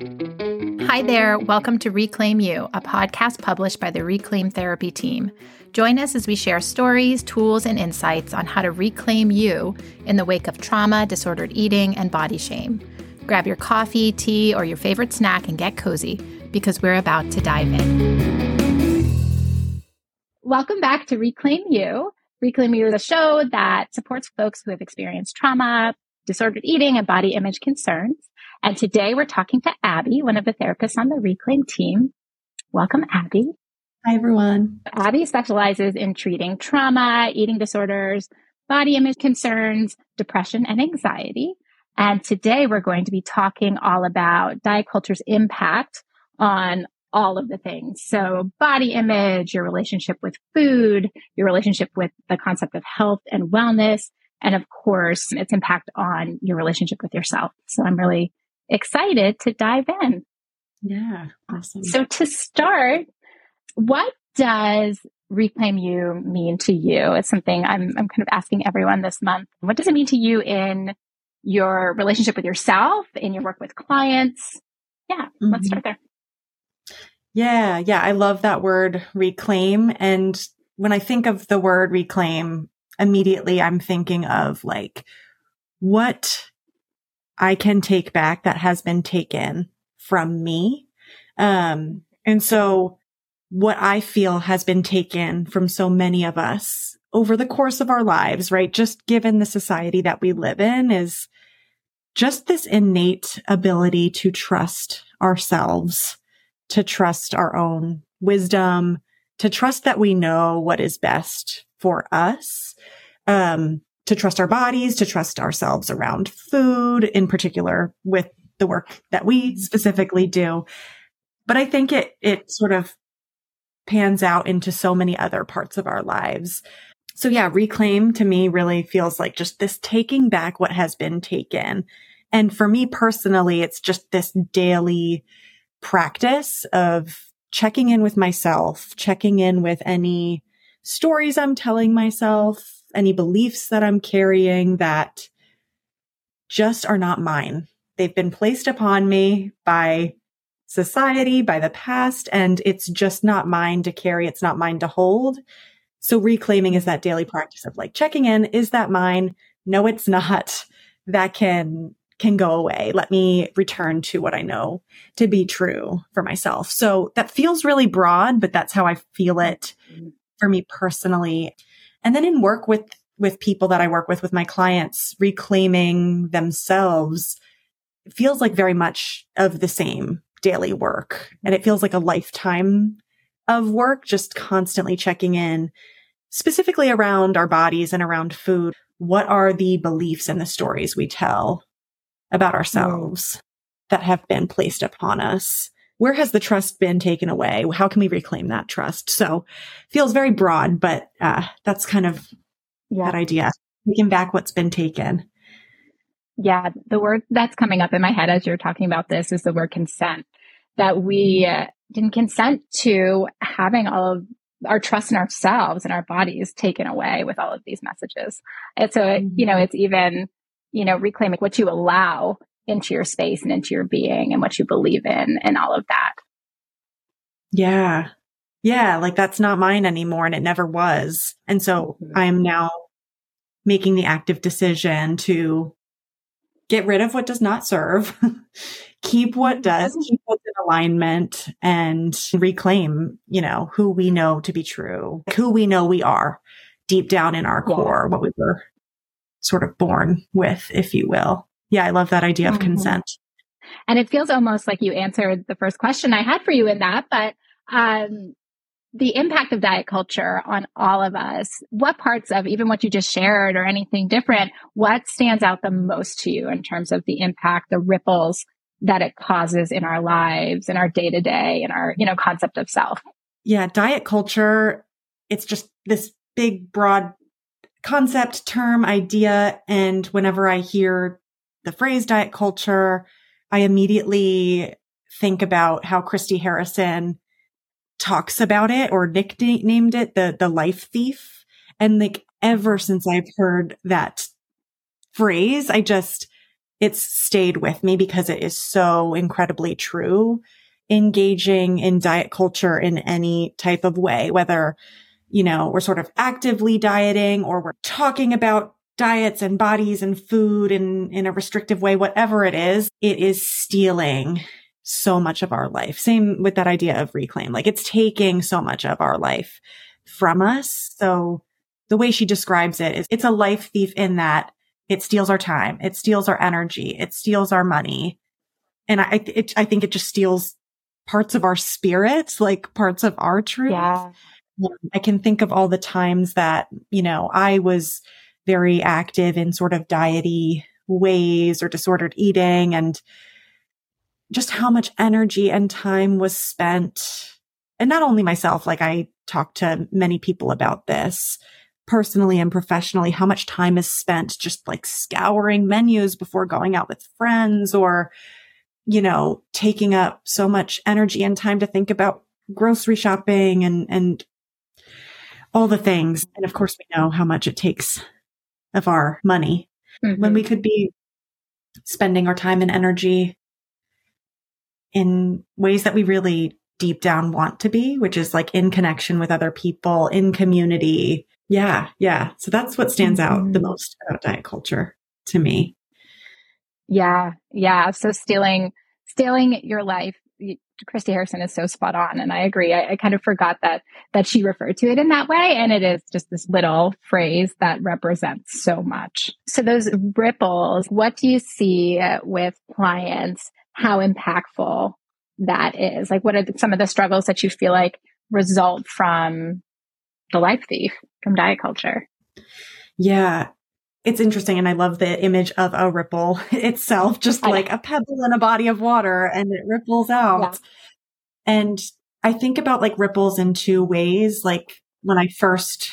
Hi there. Welcome to Reclaim You, a podcast published by the Reclaim Therapy team. Join us as we share stories, tools, and insights on how to reclaim you in the wake of trauma, disordered eating, and body shame. Grab your coffee, tea, or your favorite snack and get cozy because we're about to dive in. Welcome back to Reclaim You. Reclaim You is a show that supports folks who have experienced trauma, disordered eating, and body image concerns. And today we're talking to Abby, one of the therapists on the Reclaim team. Welcome, Abby. Hi, everyone. Abby specializes in treating trauma, eating disorders, body image concerns, depression, and anxiety. And today we're going to be talking all about diet culture's impact on all of the things. So body image, your relationship with food, your relationship with the concept of health and wellness, and of course, its impact on your relationship with yourself. So I'm really excited to dive in. Yeah, awesome. So to start, what does reclaim you mean to you? It's something I'm, I'm kind of asking everyone this month. What does it mean to you in your relationship with yourself, in your work with clients? Yeah, mm-hmm. let's start there. Yeah, yeah, I love that word reclaim. And when I think of the word reclaim, immediately I'm thinking of like what I can take back that has been taken from me. Um, and so what I feel has been taken from so many of us over the course of our lives, right? Just given the society that we live in is just this innate ability to trust ourselves, to trust our own wisdom, to trust that we know what is best for us. Um, to trust our bodies, to trust ourselves around food, in particular with the work that we mm-hmm. specifically do. But I think it, it sort of pans out into so many other parts of our lives. So yeah, reclaim to me really feels like just this taking back what has been taken. And for me personally, it's just this daily practice of checking in with myself, checking in with any stories I'm telling myself, any beliefs that I'm carrying that just are not mine. They've been placed upon me by society, by the past, and it's just not mine to carry. It's not mine to hold. So reclaiming is that daily practice of like checking in. Is that mine? No, it's not. That can, can go away. Let me return to what I know to be true for myself. So that feels really broad, but that's how I feel it mm-hmm. for me personally. And then in work with, with people that I work with, with my clients, reclaiming themselves feels like very much of the same daily work. And it feels like a lifetime of work, just constantly checking in specifically around our bodies and around food. What are the beliefs and the stories we tell about ourselves that have been placed upon us? Where has the trust been taken away? How can we reclaim that trust? So feels very broad, but uh, that's kind of yeah. that idea. Taking back what's been taken. Yeah, the word that's coming up in my head as you're talking about this is the word consent. That we uh, didn't consent to having all of our trust in ourselves and our bodies taken away with all of these messages. And so, mm-hmm. you know, it's even, you know, reclaiming what you allow into your space and into your being and what you believe in and all of that. Yeah. Yeah. Like that's not mine anymore and it never was. And so mm-hmm. I am now making the active decision to get rid of what does not serve, keep what does, keep what's in alignment and reclaim, you know, who we know to be true, who we know we are deep down in our core, what we were sort of born with, if you will yeah, I love that idea of mm-hmm. consent. And it feels almost like you answered the first question I had for you in that, but um, the impact of diet culture on all of us, what parts of even what you just shared or anything different, what stands out the most to you in terms of the impact, the ripples that it causes in our lives, in our day to day, in our, you know, concept of self? Yeah, diet culture, it's just this big, broad concept, term, idea. And whenever I hear the phrase diet culture, I immediately think about how Christy Harrison talks about it or nicknamed it the, the life thief. And like ever since I've heard that phrase, I just, it's stayed with me because it is so incredibly true. Engaging in diet culture in any type of way, whether, you know, we're sort of actively dieting or we're talking about diets and bodies and food in, in a restrictive way, whatever it is, it is stealing so much of our life. Same with that idea of reclaim. Like it's taking so much of our life from us. So the way she describes it is it's a life thief in that it steals our time. It steals our energy. It steals our money. And I, it, I think it just steals parts of our spirits, like parts of our truth. Yeah. I can think of all the times that, you know, I was very active in sort of diety ways or disordered eating and just how much energy and time was spent. And not only myself, like I talked to many people about this personally and professionally, how much time is spent just like scouring menus before going out with friends or, you know, taking up so much energy and time to think about grocery shopping and, and all the things. And of course, we know how much it takes of our money mm-hmm. when we could be spending our time and energy in ways that we really deep down want to be, which is like in connection with other people, in community. Yeah, yeah. So that's what stands out the mm-hmm. most about diet culture to me. Yeah, yeah. So stealing, stealing your life. Christy Harrison is so spot on, and I agree. I, I kind of forgot that that she referred to it in that way, and it is just this little phrase that represents so much. So those ripples, what do you see uh, with clients how impactful that is. Like, what are some of the struggles that you feel like result from the life thief, from diet culture? Yeah. It's interesting. And I love the image of a ripple itself, just like a pebble in a body of water and it ripples out. Yeah. And I think about like ripples in two ways. Like when I first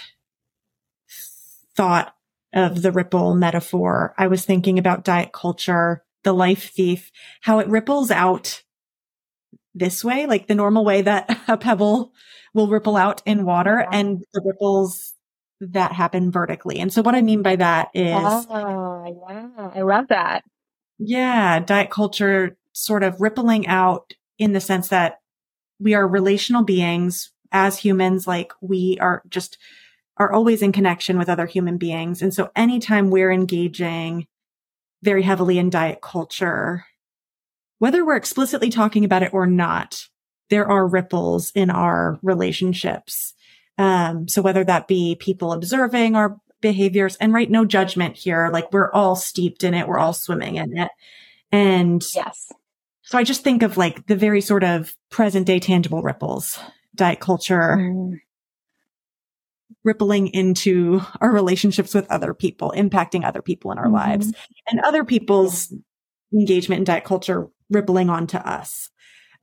thought of the ripple metaphor, I was thinking about diet culture the life thief, how it ripples out this way, like the normal way that a pebble will ripple out in water and the ripples that happen vertically. And so what I mean by that is, oh, yeah, I love that. Yeah. Diet culture sort of rippling out in the sense that we are relational beings as humans. Like we are just are always in connection with other human beings. And so anytime we're engaging very heavily in diet culture, whether we're explicitly talking about it or not, there are ripples in our relationships. Um, so whether that be people observing our behaviors and right, no judgment here. Like we're all steeped in it. We're all swimming in it. And yes. So I just think of like the very sort of present day tangible ripples, diet culture, mm rippling into our relationships with other people, impacting other people in our mm-hmm. lives and other people's engagement in diet culture rippling onto us.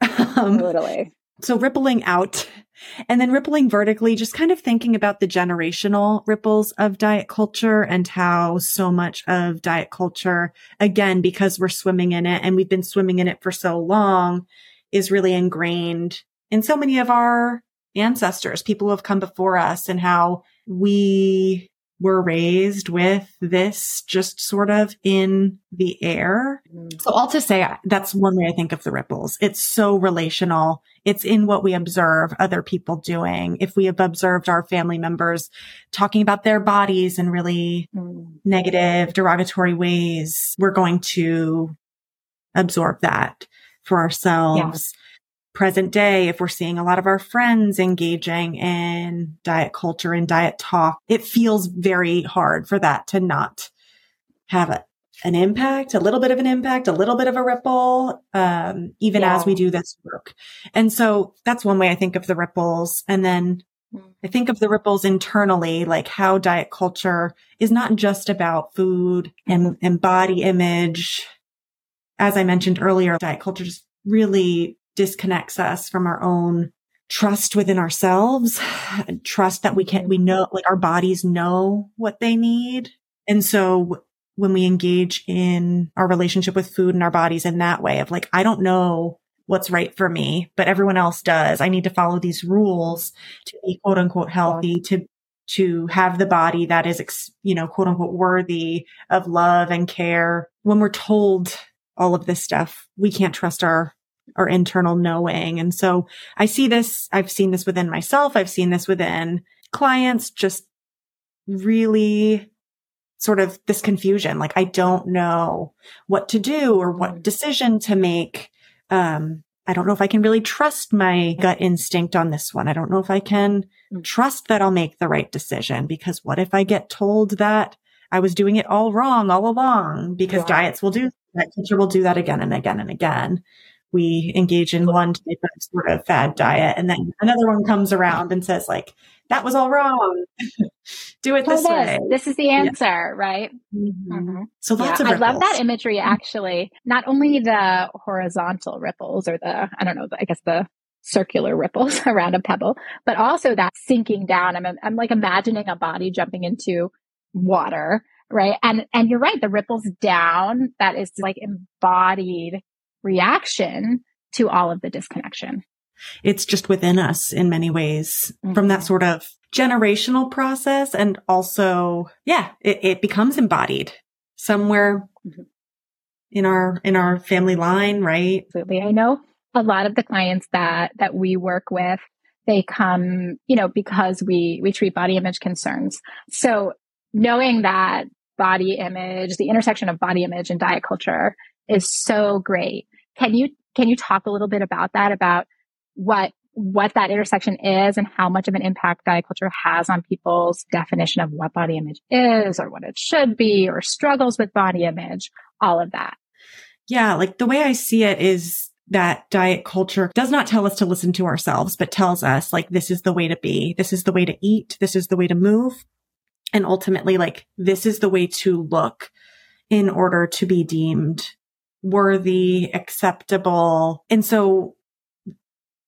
Um, totally. So rippling out and then rippling vertically, just kind of thinking about the generational ripples of diet culture and how so much of diet culture, again, because we're swimming in it and we've been swimming in it for so long is really ingrained in so many of our ancestors, people who have come before us and how we were raised with this just sort of in the air. So all to say, that's one way I think of the ripples. It's so relational. It's in what we observe other people doing. If we have observed our family members talking about their bodies in really mm. negative, derogatory ways, we're going to absorb that for ourselves present day, if we're seeing a lot of our friends engaging in diet culture and diet talk, it feels very hard for that to not have a, an impact, a little bit of an impact, a little bit of a ripple, um, even yeah. as we do this work. And so that's one way I think of the ripples. And then I think of the ripples internally, like how diet culture is not just about food and, and body image. As I mentioned earlier, diet culture just really disconnects us from our own trust within ourselves, trust that we can, we mm-hmm. know, like our bodies know what they need. And so when we engage in our relationship with food and our bodies in that way of like, I don't know what's right for me, but everyone else does. I need to follow these rules to be quote unquote healthy, to to have the body that is, you know, quote unquote worthy of love and care. When we're told all of this stuff, we can't trust our, our internal knowing. And so I see this, I've seen this within myself. I've seen this within clients, just really sort of this confusion. Like I don't know what to do or what mm. decision to make. Um, I don't know if I can really trust my gut instinct on this one. I don't know if I can mm. trust that I'll make the right decision because what if I get told that I was doing it all wrong all along because yeah. diets will do that. teacher will do that again and again and again. We engage in one type of sort of fad diet and then another one comes around and says like, that was all wrong. Do it this, this, way. This is the answer, yeah. right? Mm-hmm. Mm-hmm. So lots yeah, of ripples. I love that imagery actually. Not only the horizontal ripples or the, I don't know, I guess the circular ripples around a pebble, but also that sinking down. I'm, I'm like imagining a body jumping into water, right? And, and you're right. The ripples down, that is like embodied reaction to all of the disconnection it's just within us in many ways mm-hmm. from that mm-hmm. sort of generational process. And also, yeah, it, it becomes embodied somewhere mm-hmm. in our, in our family line, right? Absolutely. I know a lot of the clients that, that we work with, they come, you know, because we, we treat body image concerns. So knowing that body image, the intersection of body image and diet culture is so great. Can you, can you talk a little bit about that? About what what that intersection is and how much of an impact diet culture has on people's definition of what body image is or what it should be or struggles with body image, all of that. Yeah, like the way I see it is that diet culture does not tell us to listen to ourselves, but tells us like this is the way to be. This is the way to eat. This is the way to move. And ultimately, like this is the way to look in order to be deemed worthy, acceptable. And so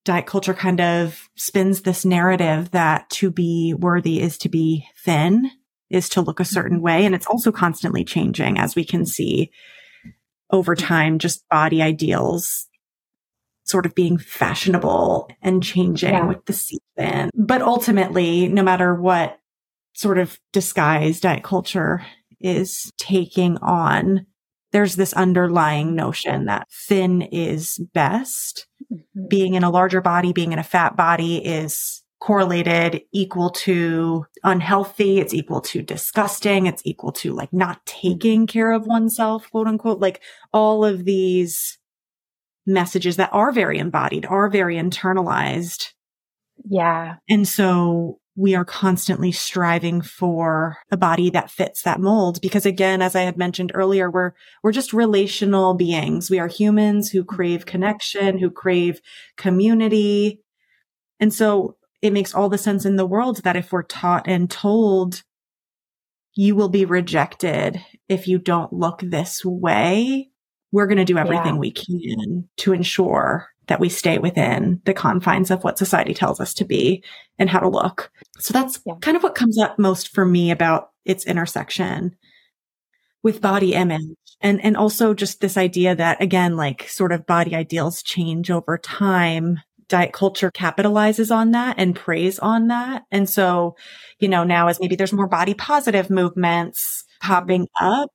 diet culture kind of spins this narrative that to be worthy is to be thin, is to look a certain mm-hmm. way. And it's also constantly changing as we can see over time, just body ideals sort of being fashionable and changing yeah. with the season. But ultimately, no matter what sort of disguise diet culture is taking on, there's this underlying notion that thin is best. Mm-hmm. Being in a larger body, being in a fat body is correlated equal to unhealthy. It's equal to disgusting. It's equal to like not taking care of oneself, quote unquote. Like all of these messages that are very embodied, are very internalized. Yeah. And so we are constantly striving for a body that fits that mold. Because again, as I had mentioned earlier, we're, we're just relational beings. We are humans who crave connection, who crave community. And so it makes all the sense in the world that if we're taught and told, you will be rejected if you don't look this way, we're going to do everything yeah. we can to ensure that we stay within the confines of what society tells us to be and how to look. So that's yeah. kind of what comes up most for me about its intersection with body image and, and also just this idea that again, like sort of body ideals change over time. Diet culture capitalizes on that and preys on that. And so, you know, now as maybe there's more body positive movements popping up,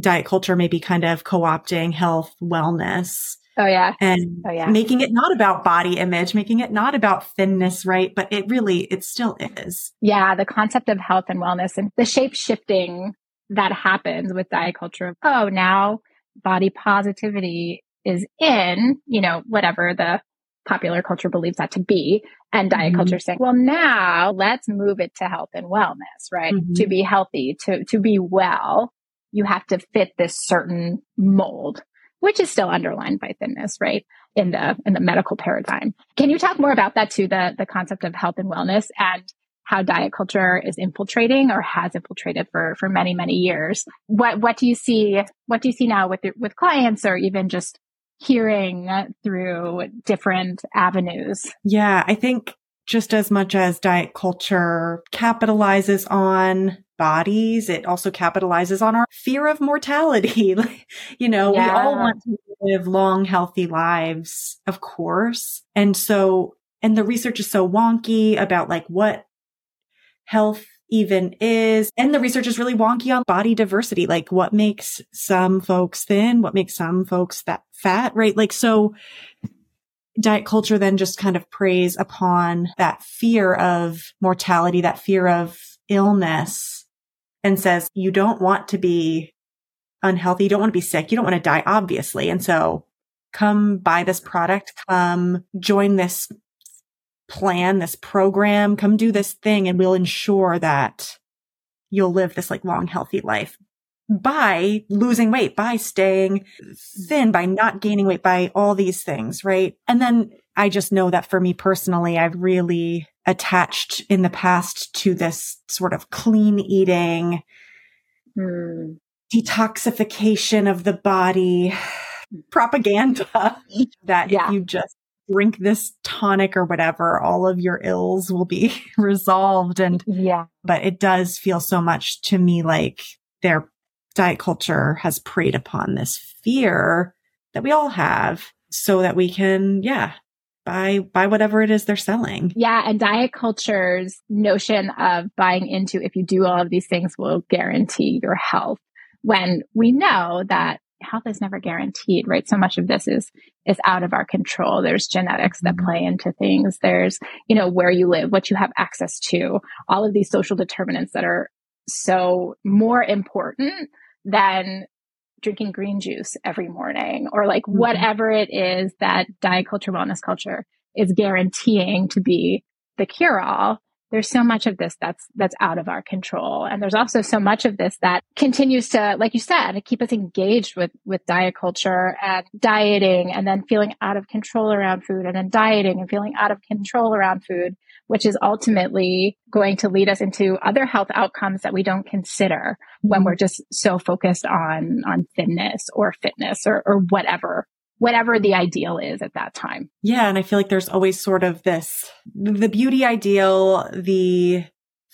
diet culture may be kind of co-opting health, wellness, Oh yeah. And oh, yeah. making it not about body image, making it not about thinness, right? But it really, it still is. Yeah. The concept of health and wellness and the shape shifting that happens with diet culture. of, Oh, now body positivity is in, you know, whatever the popular culture believes that to be. And diet mm-hmm. culture saying, well, now let's move it to health and wellness, right? Mm-hmm. To be healthy, to, to be well, you have to fit this certain mold which is still underlined by thinness, right? In the, in the medical paradigm. Can you talk more about that too? The, the concept of health and wellness and how diet culture is infiltrating or has infiltrated for, for many, many years. What, what do you see? What do you see now with, with clients or even just hearing through different avenues? Yeah, I think just as much as diet culture capitalizes on bodies, it also capitalizes on our fear of mortality. you know, yeah. we all want to live long, healthy lives, of course. And so, and the research is so wonky about like what health even is. And the research is really wonky on body diversity, like what makes some folks thin, what makes some folks that fat, right? Like, so diet culture then just kind of preys upon that fear of mortality, that fear of illness and says, you don't want to be unhealthy. You don't want to be sick. You don't want to die, obviously. And so come buy this product, come join this plan, this program, come do this thing and we'll ensure that you'll live this like long, healthy life by losing weight, by staying thin, by not gaining weight, by all these things. Right. And then I just know that for me personally, I've really attached in the past to this sort of clean eating, mm. detoxification of the body propaganda that yeah. if you just drink this tonic or whatever, all of your ills will be resolved. And yeah, but it does feel so much to me like their diet culture has preyed upon this fear that we all have so that we can, yeah, buy, buy whatever it is they're selling. Yeah. And diet culture's notion of buying into if you do all of these things will guarantee your health when we know that health is never guaranteed, right? So much of this is, is out of our control. There's genetics that mm-hmm. play into things. There's, you know, where you live, what you have access to, all of these social determinants that are so more important than drinking green juice every morning or like mm-hmm. whatever it is that diet culture, wellness culture is guaranteeing to be the cure all there's so much of this that's that's out of our control. And there's also so much of this that continues to like you said keep us engaged with with diet culture and dieting and then feeling out of control around food and then dieting and feeling out of control around food which is ultimately going to lead us into other health outcomes that we don't consider when mm-hmm. we're just so focused on on thinness or fitness or, or whatever whatever the ideal is at that time. Yeah. And I feel like there's always sort of this, the beauty ideal, the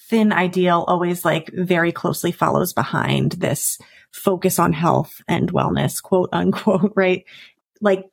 thin ideal always like very closely follows behind this focus on health and wellness, quote unquote, right? Like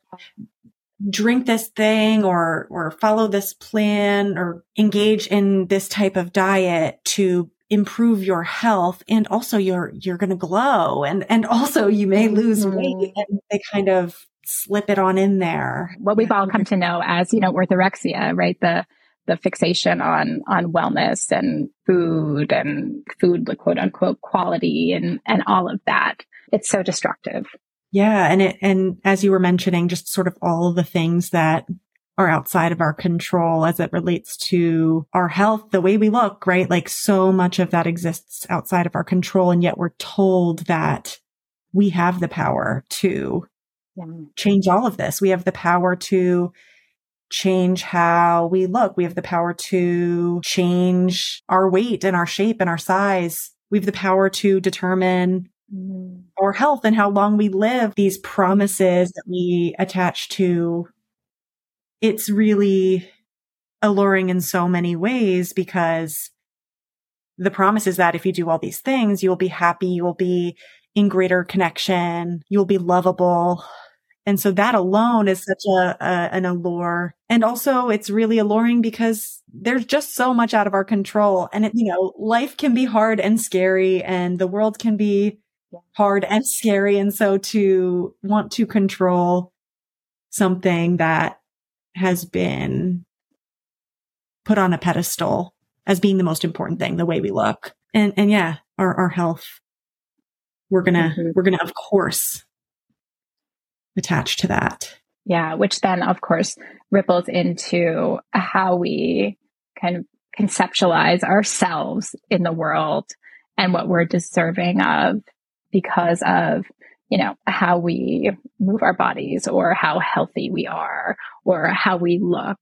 drink this thing or, or follow this plan or engage in this type of diet to improve your health and also you're you're going to glow and and also you may lose mm-hmm. weight and they kind of slip it on in there. What we've all come to know as, you know, orthorexia, right? The, the fixation on, on wellness and food and food, the quote unquote, quality and, and all of that. It's so destructive. Yeah. And it, and as you were mentioning, just sort of all of the things that are outside of our control as it relates to our health, the way we look, right? Like so much of that exists outside of our control. And yet we're told that we have the power to yeah. change all of this. We have the power to change how we look. We have the power to change our weight and our shape and our size. We have the power to determine mm. our health and how long we live. These promises that we attach to, it's really alluring in so many ways because the promise is that if you do all these things, you'll be happy, you will be in greater connection, you'll be lovable, and so that alone is such a, a, an allure. And also it's really alluring because there's just so much out of our control. And it, you know, life can be hard and scary and the world can be hard and scary. And so to want to control something that has been put on a pedestal as being the most important thing, the way we look. And, and yeah, our, our health, we're gonna, mm-hmm. we're gonna, of course, attached to that. Yeah, which then, of course, ripples into how we kind of conceptualize ourselves in the world and what we're deserving of because of, you know, how we move our bodies or how healthy we are or how we look.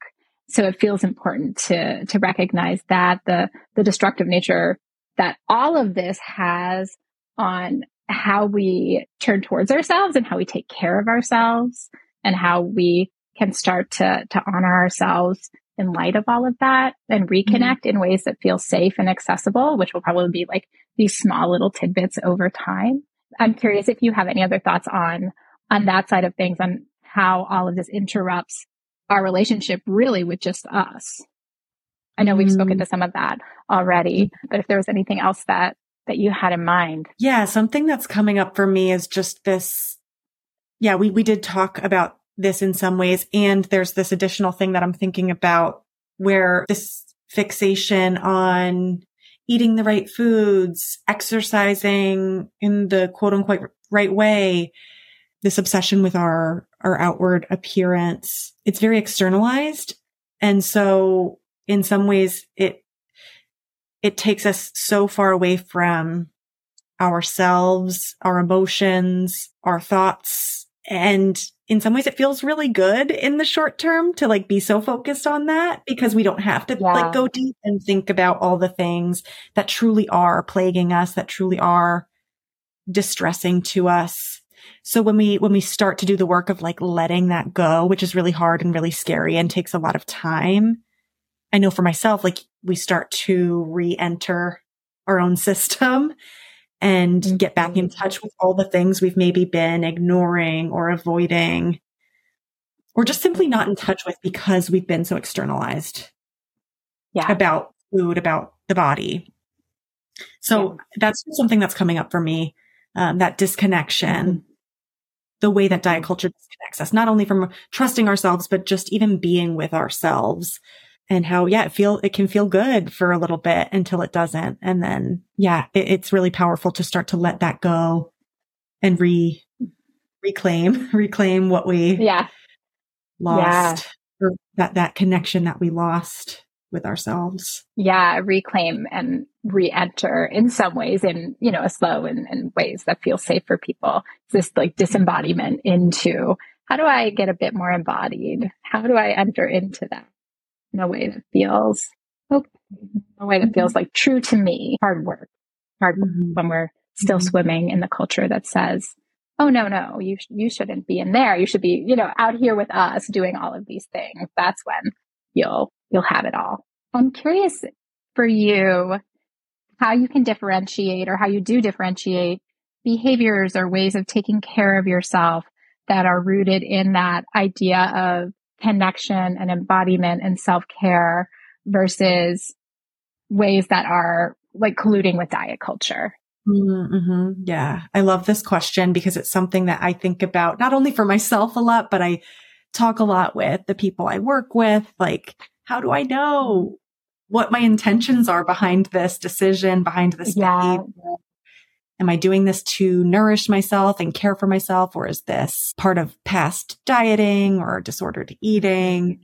So it feels important to, to recognize that the, the destructive nature that all of this has on how we turn towards ourselves and how we take care of ourselves and how we can start to, to honor ourselves in light of all of that and mm-hmm. reconnect mm-hmm. in ways that feel safe and accessible, which will probably be like these small little tidbits over time. I'm curious if you have any other thoughts on, on that side of things, on how all of this interrupts our relationship really with just us. I know we've spoken mm. to some of that already, but if there was anything else that that you had in mind. Yeah, something that's coming up for me is just this yeah, we we did talk about this in some ways and there's this additional thing that I'm thinking about where this fixation on eating the right foods, exercising in the quote unquote right way, this obsession with our, our outward appearance. It's very externalized. And so in some ways it, it takes us so far away from ourselves, our emotions, our thoughts. And in some ways it feels really good in the short term to like be so focused on that because we don't have to yeah. like go deep and think about all the things that truly are plaguing us, that truly are distressing to us. So when we, when we start to do the work of like letting that go, which is really hard and really scary and takes a lot of time. I know for myself, like we start to re-enter our own system and get back in touch with all the things we've maybe been ignoring or avoiding or just simply not in touch with because we've been so externalized yeah. about food, about the body. So yeah. that's something that's coming up for me. Um, that disconnection, mm-hmm. the way that diet culture disconnects us, not only from trusting ourselves, but just even being with ourselves and how, yeah, it feel, it can feel good for a little bit until it doesn't. And then, yeah, it, it's really powerful to start to let that go and re, reclaim, reclaim what we yeah. lost yeah. or that, that connection that we lost with ourselves. Yeah. Reclaim and re-enter in some ways in, you know, a slow and, and ways that feel safe for people. This like disembodiment into how do I get a bit more embodied? How do I enter into that? In a way that feels okay, a way that mm-hmm. feels like true to me. Hard work, hard work mm-hmm. when we're still mm-hmm. swimming in the culture that says, "Oh no, no, you sh- you shouldn't be in there. You should be, you know, out here with us doing all of these things." That's when you'll you'll have it all. I'm curious for you how you can differentiate or how you do differentiate behaviors or ways of taking care of yourself that are rooted in that idea of connection and embodiment and self care versus ways that are like colluding with diet culture? Mm-hmm. Yeah. I love this question because it's something that I think about not only for myself a lot, but I talk a lot with the people I work with. Like, how do I know what my intentions are behind this decision, behind this yeah. behavior? Am I doing this to nourish myself and care for myself? Or is this part of past dieting or disordered eating?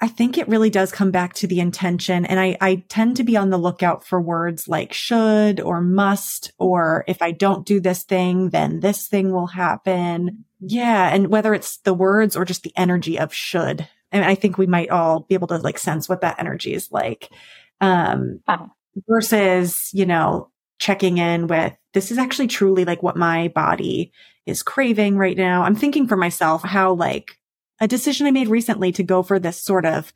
I think it really does come back to the intention. And I, I tend to be on the lookout for words like should or must, or if I don't do this thing, then this thing will happen. Yeah. And whether it's the words or just the energy of should. And I think we might all be able to like sense what that energy is like. Um, versus, you know, checking in with this is actually truly like what my body is craving right now. I'm thinking for myself how like a decision I made recently to go for this sort of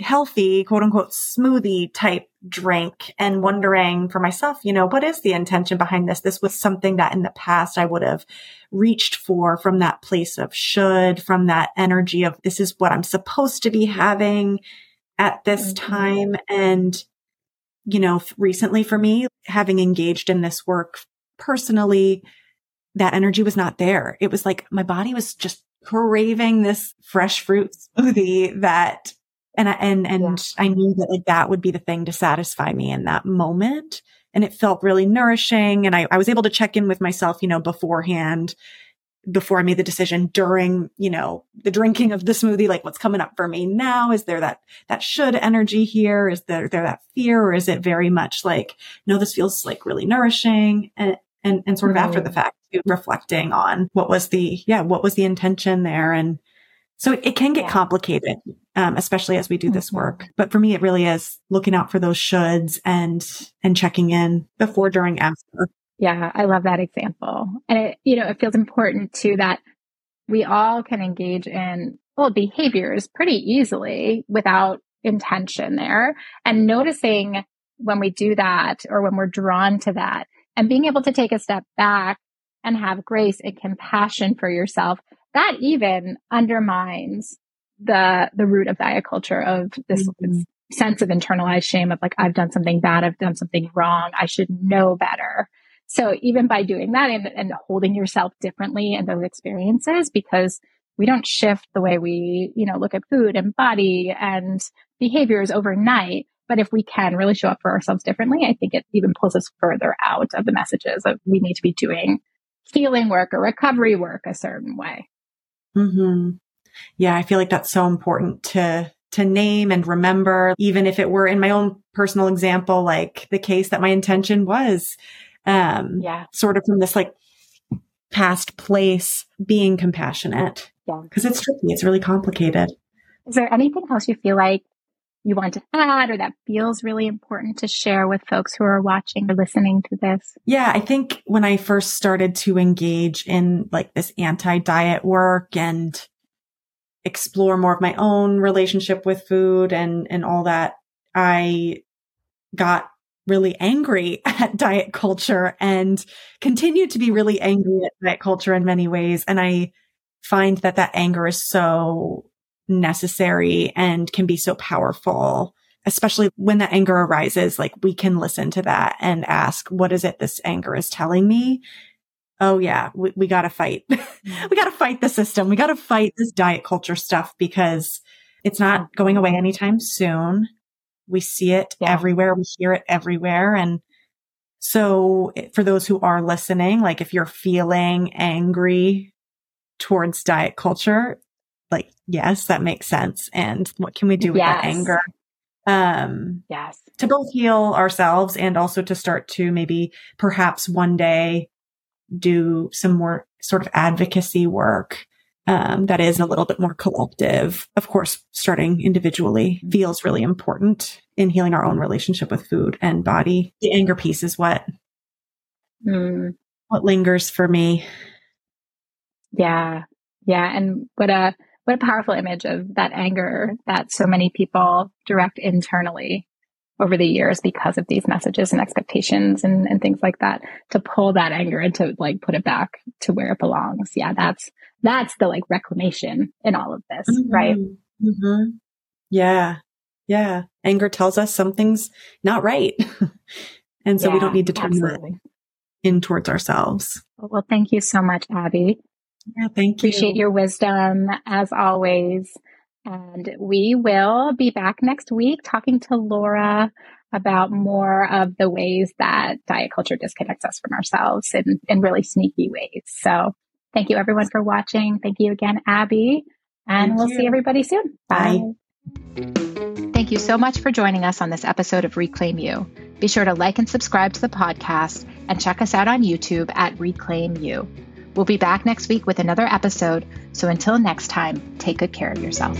healthy, quote unquote, smoothie type drink and wondering for myself, you know, what is the intention behind this? This was something that in the past I would have reached for from that place of should, from that energy of this is what I'm supposed to be having at this mm-hmm. time. And you know, recently for me, having engaged in this work personally, that energy was not there. It was like my body was just craving this fresh fruit smoothie that, and I, and, and yeah. I knew that like that would be the thing to satisfy me in that moment. And it felt really nourishing. And I, I was able to check in with myself, you know, beforehand before I made the decision during, you know, the drinking of the smoothie, like what's coming up for me now? Is there that, that should energy here? Is there, there that fear or is it very much like, no, this feels like really nourishing and, and, and sort of mm-hmm. after the fact reflecting on what was the, yeah, what was the intention there? And so it, it can get yeah. complicated, um, especially as we do this mm-hmm. work. But for me, it really is looking out for those shoulds and, and checking in before, during, after. Yeah, I love that example. And it, you know, it feels important too that we all can engage in well behaviors pretty easily without intention there and noticing when we do that or when we're drawn to that and being able to take a step back and have grace and compassion for yourself that even undermines the the root of diet culture of this mm-hmm. sense of internalized shame of like, I've done something bad, I've done something wrong, I should know better. So even by doing that and, and holding yourself differently in those experiences, because we don't shift the way we, you know, look at food and body and behaviors overnight. But if we can really show up for ourselves differently, I think it even pulls us further out of the messages of we need to be doing healing work or recovery work a certain way. Mm-hmm. Yeah, I feel like that's so important to to name and remember, even if it were in my own personal example, like the case that my intention was, um, yeah, sort of from this like past place, being compassionate. Yeah, because it's tricky. It's really complicated. Is there anything else you feel like you want to add or that feels really important to share with folks who are watching or listening to this? Yeah, I think when I first started to engage in like this anti-diet work and explore more of my own relationship with food and, and all that, I got really angry at diet culture and continue to be really angry at diet culture in many ways. And I find that that anger is so necessary and can be so powerful, especially when that anger arises. Like we can listen to that and ask, what is it this anger is telling me? oh yeah, we, we got to fight. Mm-hmm. we got to fight the system. We got to fight this diet culture stuff because it's not going away anytime soon. We see it yeah. everywhere. We hear it everywhere. And so for those who are listening, like if you're feeling angry towards diet culture, like, yes, that makes sense. And what can we do with yes. that anger? Um, yes. To both heal ourselves and also to start to maybe perhaps one day do some more sort of advocacy work um, that is a little bit more collective. Of course, starting individually feels really important in healing our own relationship with food and body. The anger piece is what mm. what lingers for me. Yeah, yeah, and what a what a powerful image of that anger that so many people direct internally over the years because of these messages and expectations and, and things like that to pull that anger and to like put it back to where it belongs. Yeah, that's that's the like reclamation in all of this, mm-hmm. right? Mm-hmm. Yeah. Yeah. Anger tells us something's not right. and so yeah, we don't need to turn absolutely. that in towards ourselves. Well, thank you so much, Abby. Yeah, thank you. Appreciate your wisdom as always. And we will be back next week talking to Laura about more of the ways that diet culture disconnects us from ourselves in, in really sneaky ways. So thank you everyone for watching. Thank you again, Abby. And thank we'll you. see everybody soon. Bye. Bye. Thank you so much for joining us on this episode of Reclaim You. Be sure to like and subscribe to the podcast and check us out on YouTube at Reclaim You. We'll be back next week with another episode. So until next time, take good care of yourself.